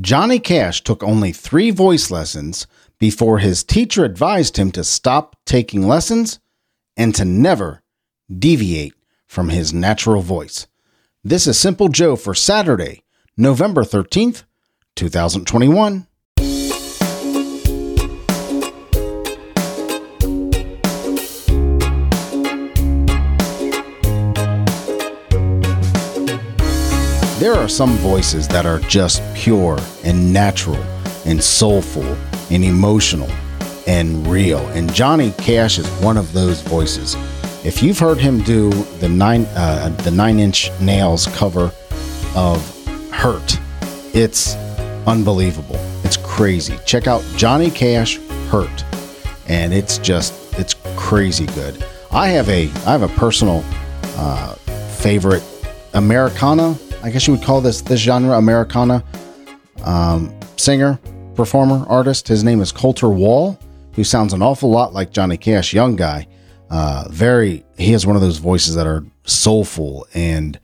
Johnny Cash took only three voice lessons before his teacher advised him to stop taking lessons and to never deviate from his natural voice. This is Simple Joe for Saturday, November 13th, 2021. There are some voices that are just pure and natural and soulful and emotional and real. And Johnny Cash is one of those voices. If you've heard him do the nine uh, the nine inch nails cover of Hurt, it's unbelievable. It's crazy. Check out Johnny Cash Hurt, and it's just it's crazy good. I have a I have a personal uh, favorite Americana. I guess you would call this this genre Americana um, singer, performer, artist. His name is Colter Wall, who sounds an awful lot like Johnny Cash, young guy. Uh, very, he has one of those voices that are soulful and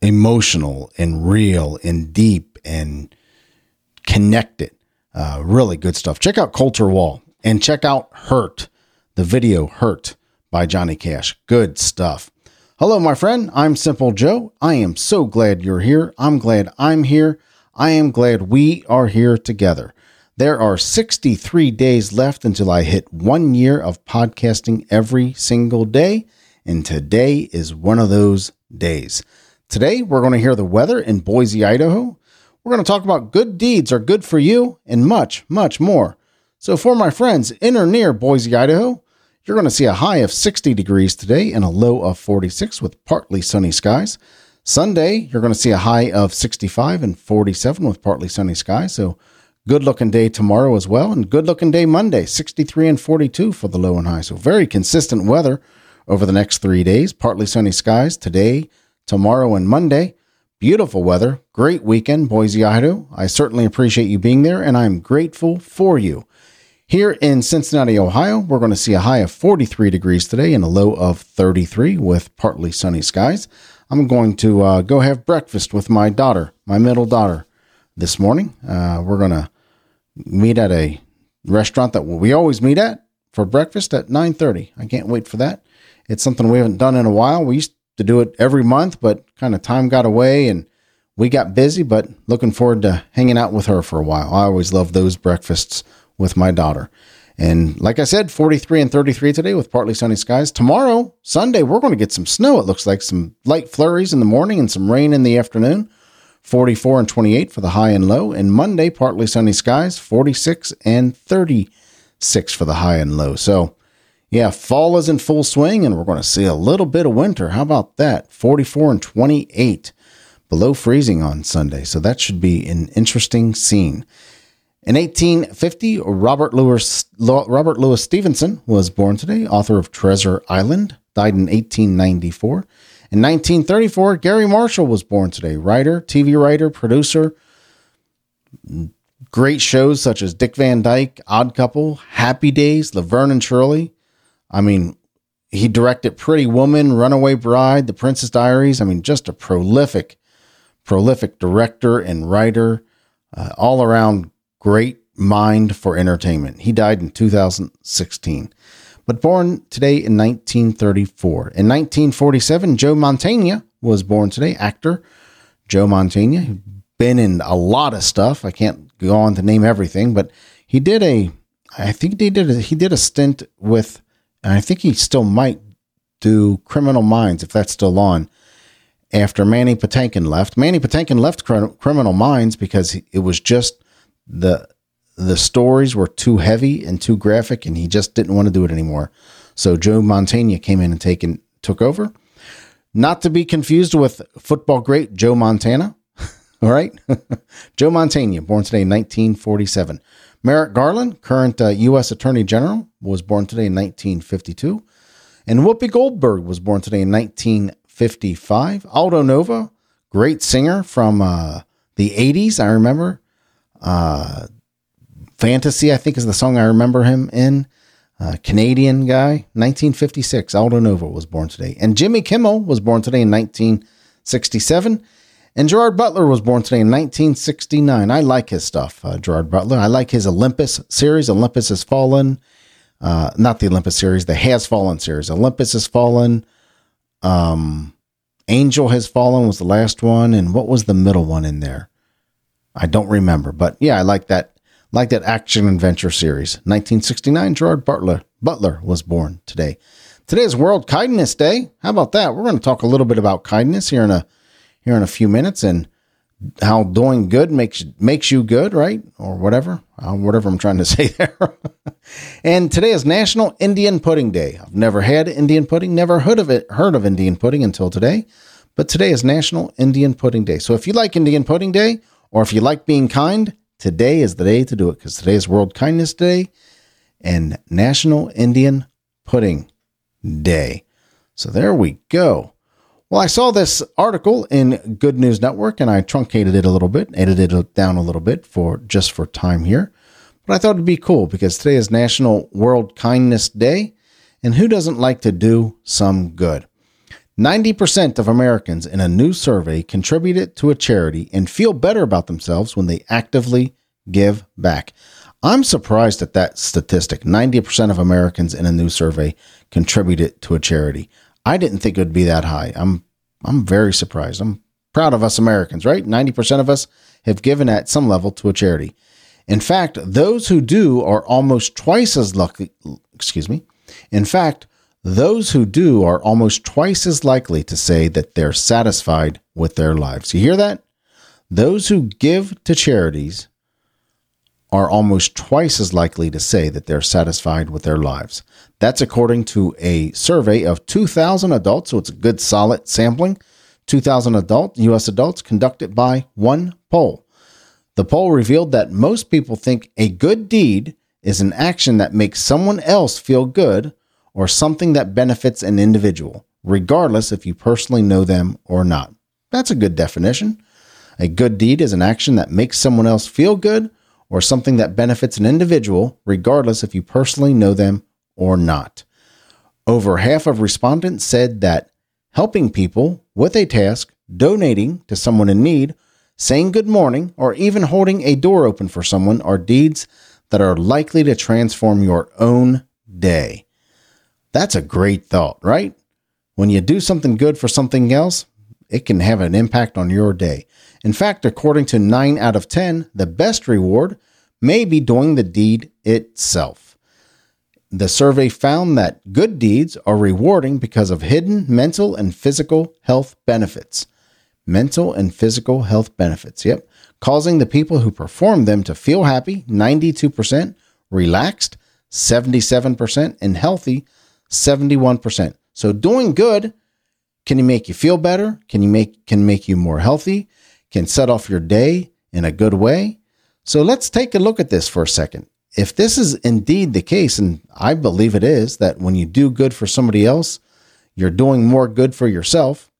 emotional and real and deep and connected. Uh, really good stuff. Check out Colter Wall and check out Hurt, the video Hurt by Johnny Cash. Good stuff. Hello, my friend. I'm Simple Joe. I am so glad you're here. I'm glad I'm here. I am glad we are here together. There are 63 days left until I hit one year of podcasting every single day, and today is one of those days. Today, we're going to hear the weather in Boise, Idaho. We're going to talk about good deeds are good for you and much, much more. So, for my friends in or near Boise, Idaho, you're going to see a high of 60 degrees today and a low of 46 with partly sunny skies. Sunday, you're going to see a high of 65 and 47 with partly sunny skies. So, Good looking day tomorrow as well, and good looking day Monday, 63 and 42 for the low and high. So very consistent weather over the next three days. Partly sunny skies today, tomorrow, and Monday. Beautiful weather. Great weekend, Boise, Idaho. I certainly appreciate you being there, and I'm grateful for you. Here in Cincinnati, Ohio, we're going to see a high of 43 degrees today and a low of 33 with partly sunny skies. I'm going to uh, go have breakfast with my daughter, my middle daughter, this morning. Uh, we're going to meet at a restaurant that we always meet at for breakfast at 9:30. I can't wait for that. It's something we haven't done in a while. We used to do it every month, but kind of time got away and we got busy, but looking forward to hanging out with her for a while. I always love those breakfasts with my daughter. And like I said, 43 and 33 today with partly sunny skies. Tomorrow, Sunday, we're going to get some snow. It looks like some light flurries in the morning and some rain in the afternoon. 44 and 28 for the high and low. And Monday, partly sunny skies, 46 and 36 for the high and low. So, yeah, fall is in full swing, and we're going to see a little bit of winter. How about that? 44 and 28 below freezing on Sunday. So, that should be an interesting scene. In 1850, Robert Louis, Robert Louis Stevenson was born today, author of Treasure Island, died in 1894. In 1934, Garry Marshall was born today. Writer, TV writer, producer. Great shows such as Dick Van Dyke, Odd Couple, Happy Days, Laverne and Shirley. I mean, he directed Pretty Woman, Runaway Bride, The Princess Diaries. I mean, just a prolific, prolific director and writer. Uh, all around great mind for entertainment. He died in 2016 but born today in 1934. In 1947, Joe Mantegna was born today, actor. Joe Mantegna, been in a lot of stuff. I can't go on to name everything, but he did a, I think he did a, he did a stint with, and I think he still might do Criminal Minds if that's still on. After Mandy Patinkin left, Mandy Patinkin left Criminal Minds because it was just the the stories were too heavy and too graphic, and he just didn't want to do it anymore. So Joe Montana came in and taken took over. Not to be confused with football great Joe Montana. All right, Joe Montana, born today in 1947. Merrick Garland, current uh, U.S. Attorney General, was born today in 1952. And Whoopi Goldberg was born today in 1955. Aldo Nova, great singer from uh, the 80s. I remember uh, Fantasy, I think, is the song I remember him in. Uh, Canadian guy, 1956. Aldo Nova was born today. And Jimmy Kimmel was born today in 1967. And Gerard Butler was born today in 1969. I like his stuff, uh, Gerard Butler. I like his Olympus series. Olympus Has Fallen. Uh, not the Olympus series, the Has Fallen series. Olympus Has Fallen. Um, Angel Has Fallen was the last one. And what was the middle one in there? I don't remember. But yeah, I like that. Like that action adventure series. 1969, Gerard Butler, Butler was born today. Today is World Kindness Day. How about that? We're going to talk a little bit about kindness here in a here in a few minutes and how doing good makes makes you good, right? Or whatever, uh, whatever I'm trying to say there. and today is National Indian Pudding Day. I've never had Indian pudding, never heard of it, heard of Indian pudding until today. But today is National Indian Pudding Day. So if you like Indian Pudding Day, or if you like being kind, today is the day to do it because today is World Kindness Day and National Indian Pudding Day. So there we go. Well, I saw this article in Good News Network and I truncated it a little bit, edited it down a little bit for just for time here. But I thought it'd be cool because today is National World Kindness Day, and who doesn't like to do some good? 90% of Americans in a new survey contributed to a charity and feel better about themselves when they actively give back. I'm surprised at that statistic. 90% of Americans in a new survey contributed to a charity. I didn't think it would be that high. I'm I'm very surprised. I'm proud of us Americans, right? 90% of us have given at some level to a charity. In fact, those who do are almost twice as lucky, excuse me. In fact, those who do are almost twice as likely to say that they're satisfied with their lives. You hear that? Those who give to charities are almost twice as likely to say that they're satisfied with their lives. That's according to a survey of 2,000 adults, so it's a good solid sampling. 2,000 adult U.S. adults conducted by one poll. The poll revealed that most people think a good deed is an action that makes someone else feel good or something that benefits an individual, regardless if you personally know them or not. That's a good definition. A good deed is an action that makes someone else feel good or something that benefits an individual, regardless if you personally know them or not. Over half of respondents said that helping people with a task, donating to someone in need, saying good morning, or even holding a door open for someone are deeds that are likely to transform your own day. That's a great thought, right? When you do something good for something else, it can have an impact on your day. In fact, according to 9 out of 10, the best reward may be doing the deed itself. The survey found that good deeds are rewarding because of hidden mental and physical health benefits. Mental and physical health benefits, yep, causing the people who perform them to feel happy, 92%, relaxed, 77%, and healthy, 71%. So doing good can make you feel better? Can you make can make you more healthy? Can set off your day in a good way? So let's take a look at this for a second. If this is indeed the case, and I believe it is, that when you do good for somebody else, you're doing more good for yourself.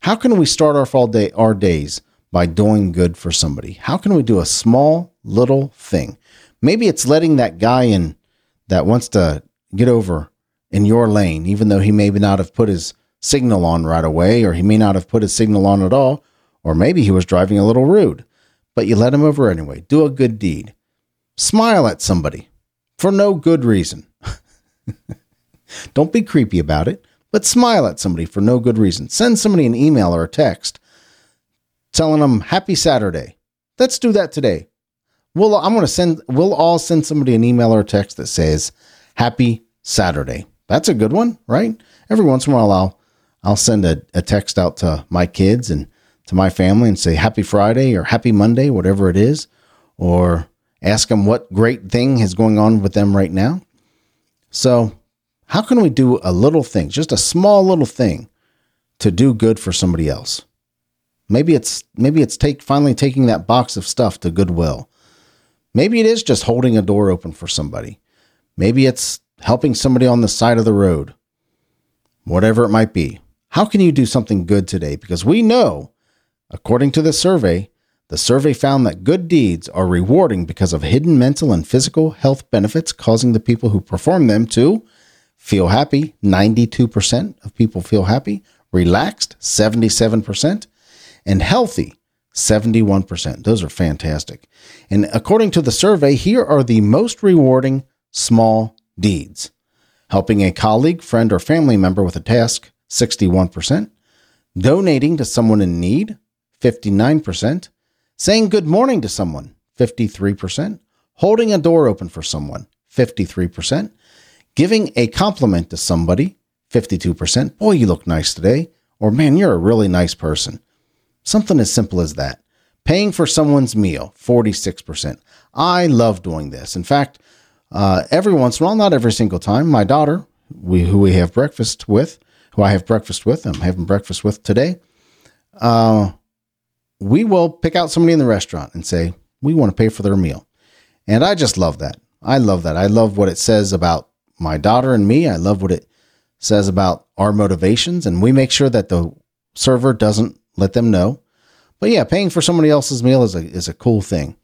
How can we start our fall day our days by doing good for somebody? How can we do a small little thing? Maybe it's letting that guy in that wants to get over in your lane, even though he may not have put his signal on right away, or he may not have put his signal on at all, or maybe he was driving a little rude, but you let him over anyway. Do a good deed. Smile at somebody for no good reason. Don't be creepy about it, but smile at somebody for no good reason. Send somebody an email or a text telling them happy Saturday. Let's do that today. We'll, I'm going to send, we'll all send somebody an email or a text that says happy Saturday. That's a good one, right? Every once in a while, I'll I'll send a, a text out to my kids and to my family and say happy Friday or happy Monday, whatever it is, or ask them what great thing is going on with them right now. So, how can we do a little thing, just a small little thing to do good for somebody else? Maybe it's maybe it's take finally taking that box of stuff to Goodwill. Maybe it is just holding a door open for somebody. Maybe it's helping somebody on the side of the road. Whatever it might be. How can you do something good today? Because we know, according to the survey, the survey found that good deeds are rewarding because of hidden mental and physical health benefits, causing the people who perform them to feel happy. 92% of people feel happy, relaxed, 77%, and healthy 71%. Those are fantastic. And according to the survey, here are the most rewarding small deeds helping a colleague, friend, or family member with a task 61%, donating to someone in need 59%, saying good morning to someone 53%, holding a door open for someone 53%, giving a compliment to somebody 52%. Boy, you look nice today. Or man, you're a really nice person. Something as simple as that. Paying for someone's meal 46%. I love doing this. In fact, uh, every once in a while, not every single time, my daughter, we, who we have breakfast with, who I have breakfast with, I'm having breakfast with today, uh, we will pick out somebody in the restaurant and say, we want to pay for their meal. And I just love that. I love that. I love what it says about my daughter and me. I love what it says about our motivations. And we make sure that the server doesn't let them know. But yeah, paying for somebody else's meal is a, is a cool thing.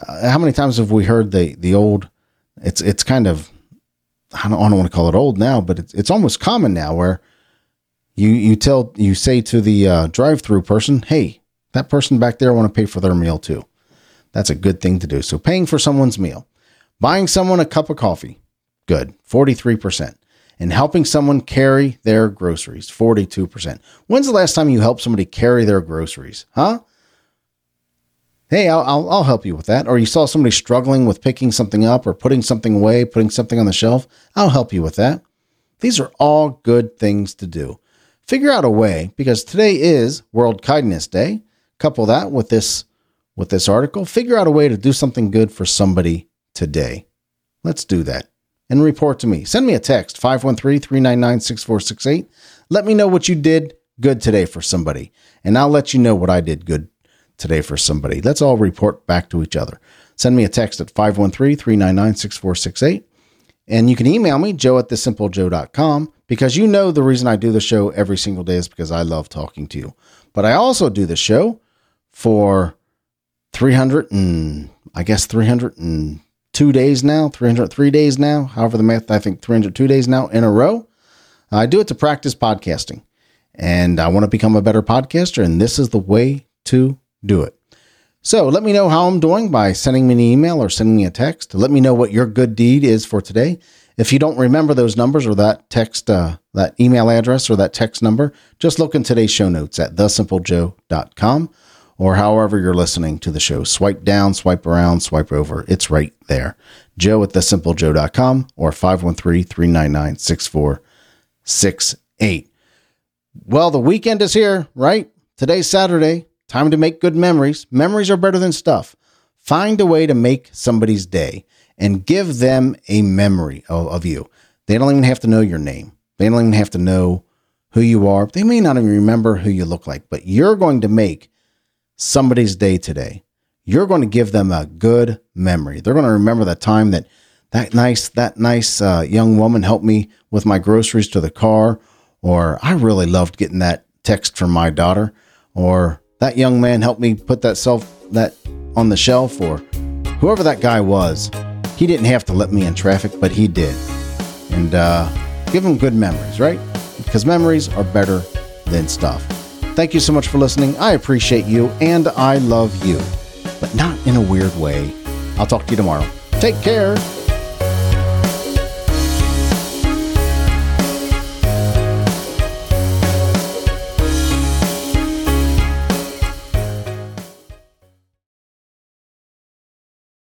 Uh, how many times have we heard the, the old, it's, it's kind of, I don't, I don't want to call it old now, but it's, it's almost common now where you, you tell, you say to the uh, drive through person, Hey, that person back there want to pay for their meal too. That's a good thing to do. So paying for someone's meal, buying someone a cup of coffee, good, 43%. And helping someone carry their groceries, 42%. When's the last time you helped somebody carry their groceries? Huh? Hey, I'll, I'll, help you with that. Or you saw somebody struggling with picking something up or putting something away, putting something on the shelf. I'll help you with that. These are all good things to do. Figure out a way because today is World Kindness Day. Couple that with this with this article, figure out a way to do something good for somebody today. Let's do that. And report to me. Send me a text 513-399-6468. Let me know what you did good today for somebody, and I'll let you know what I did good today for somebody. Let's all report back to each other. Send me a text at 513-399-6468. And you can email me, joe at thesimplejoe.com, because you know the reason I do the show every single day is because I love talking to you. But I also do the show for 300 and I guess 302 days now, 303 days now, however the math, I think 302 days now in a row. I do it to practice podcasting and I want to become a better podcaster, and this is the way to do it. So let me know how I'm doing by sending me an email or sending me a text. Let me know what your good deed is for today. If you don't remember those numbers or that text, uh, that email address or that text number, just look in today's show notes at thesimplejoe.com or however you're listening to the show. Swipe down, swipe around, swipe over. It's right there. Joe at thesimplejoe.com or 513-399-6468. Well, the weekend is here, right? Today's Saturday. Time to make good memories. Memories are better than stuff. Find a way to make somebody's day and give them a memory of, of you. They don't even have to know your name. They don't even have to know who you are. They may not even remember who you look like, but you're going to make somebody's day today. You're going to give them a good memory. They're going to remember that time that that nice that nice uh, young woman helped me with my groceries to the car, or I really loved getting that text from my daughter, or that young man helped me put that self that on the shelf, or whoever that guy was. He didn't have to let me in traffic, but he did, and uh, give them good memories, right? Because memories are better than stuff. Thank you so much for listening. I appreciate you and I love you, but not in a weird way. I'll talk to you tomorrow. Take care.